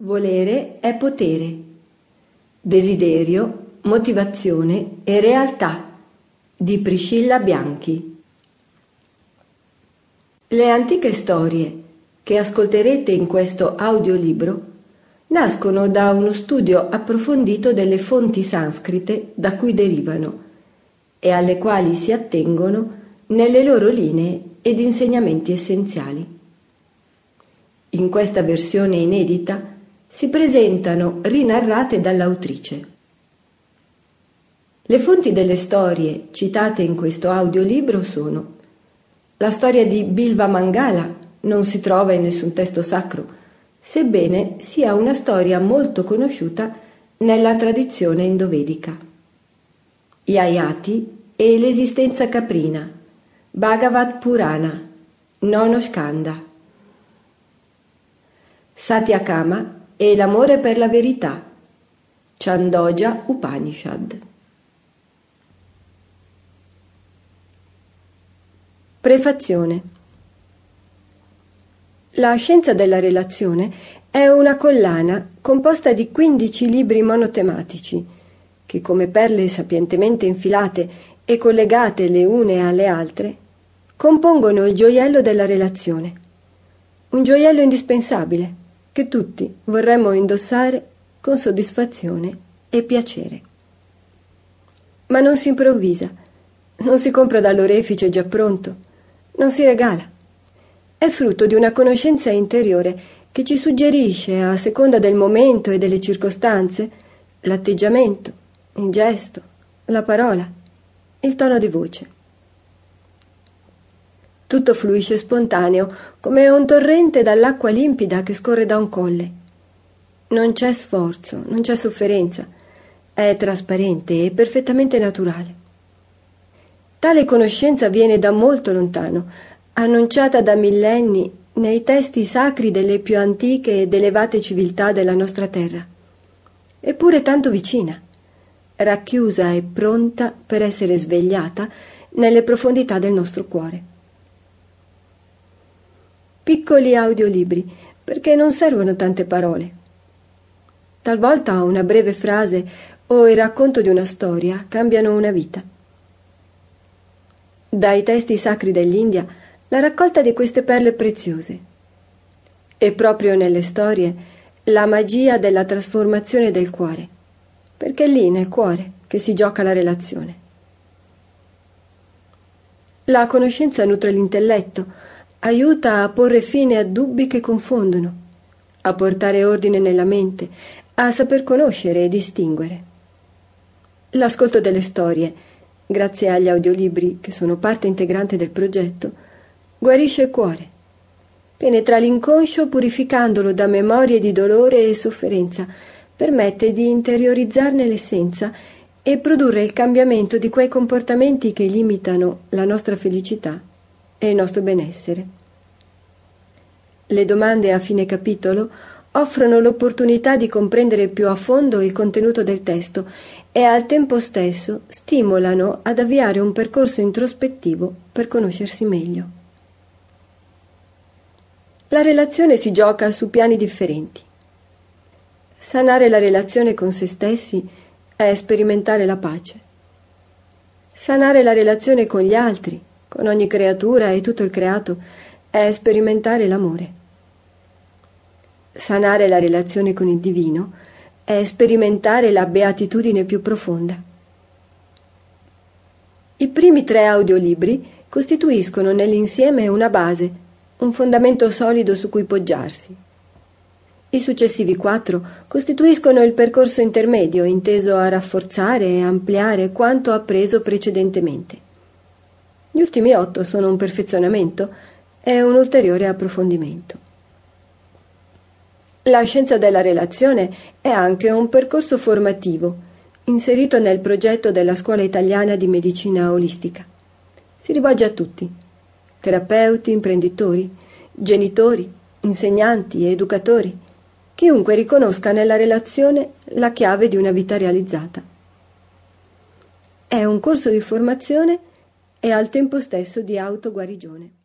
Volere è potere. Desiderio, motivazione e realtà di Priscilla Bianchi. Le antiche storie che ascolterete in questo audiolibro nascono da uno studio approfondito delle fonti sanscrite da cui derivano e alle quali si attengono nelle loro linee ed insegnamenti essenziali. In questa versione inedita si presentano rinarrate dall'autrice. Le fonti delle storie citate in questo audiolibro sono la storia di Bilva Mangala, non si trova in nessun testo sacro, sebbene sia una storia molto conosciuta nella tradizione indovedica. Gli Ayati e l'esistenza caprina, Bhagavad Purana, Nono Skanda. Satyakama e l'amore per la verità. Chandogya Upanishad. Prefazione La scienza della relazione è una collana composta di 15 libri monotematici che come perle sapientemente infilate e collegate le une alle altre compongono il gioiello della relazione. Un gioiello indispensabile che tutti vorremmo indossare con soddisfazione e piacere. Ma non si improvvisa, non si compra dall'orefice già pronto, non si regala. È frutto di una conoscenza interiore che ci suggerisce, a seconda del momento e delle circostanze, l'atteggiamento, il gesto, la parola, il tono di voce. Tutto fluisce spontaneo, come un torrente dall'acqua limpida che scorre da un colle. Non c'è sforzo, non c'è sofferenza, è trasparente e perfettamente naturale. Tale conoscenza viene da molto lontano, annunciata da millenni nei testi sacri delle più antiche ed elevate civiltà della nostra terra, eppure tanto vicina, racchiusa e pronta per essere svegliata nelle profondità del nostro cuore piccoli audiolibri, perché non servono tante parole. Talvolta una breve frase o il racconto di una storia cambiano una vita. Dai testi sacri dell'India la raccolta di queste perle preziose. E proprio nelle storie la magia della trasformazione del cuore, perché è lì nel cuore che si gioca la relazione. La conoscenza nutre l'intelletto, aiuta a porre fine a dubbi che confondono, a portare ordine nella mente, a saper conoscere e distinguere. L'ascolto delle storie, grazie agli audiolibri che sono parte integrante del progetto, guarisce il cuore, penetra l'inconscio purificandolo da memorie di dolore e sofferenza, permette di interiorizzarne l'essenza e produrre il cambiamento di quei comportamenti che limitano la nostra felicità e il nostro benessere. Le domande a fine capitolo offrono l'opportunità di comprendere più a fondo il contenuto del testo e al tempo stesso stimolano ad avviare un percorso introspettivo per conoscersi meglio. La relazione si gioca su piani differenti. Sanare la relazione con se stessi è sperimentare la pace. Sanare la relazione con gli altri, con ogni creatura e tutto il creato, è sperimentare l'amore. Sanare la relazione con il divino è sperimentare la beatitudine più profonda. I primi tre audiolibri costituiscono nell'insieme una base, un fondamento solido su cui poggiarsi. I successivi quattro costituiscono il percorso intermedio inteso a rafforzare e ampliare quanto appreso precedentemente. Gli ultimi otto sono un perfezionamento e un ulteriore approfondimento. La scienza della relazione è anche un percorso formativo inserito nel progetto della Scuola Italiana di Medicina Olistica. Si rivolge a tutti, terapeuti, imprenditori, genitori, insegnanti, educatori, chiunque riconosca nella relazione la chiave di una vita realizzata. È un corso di formazione e al tempo stesso di autoguarigione.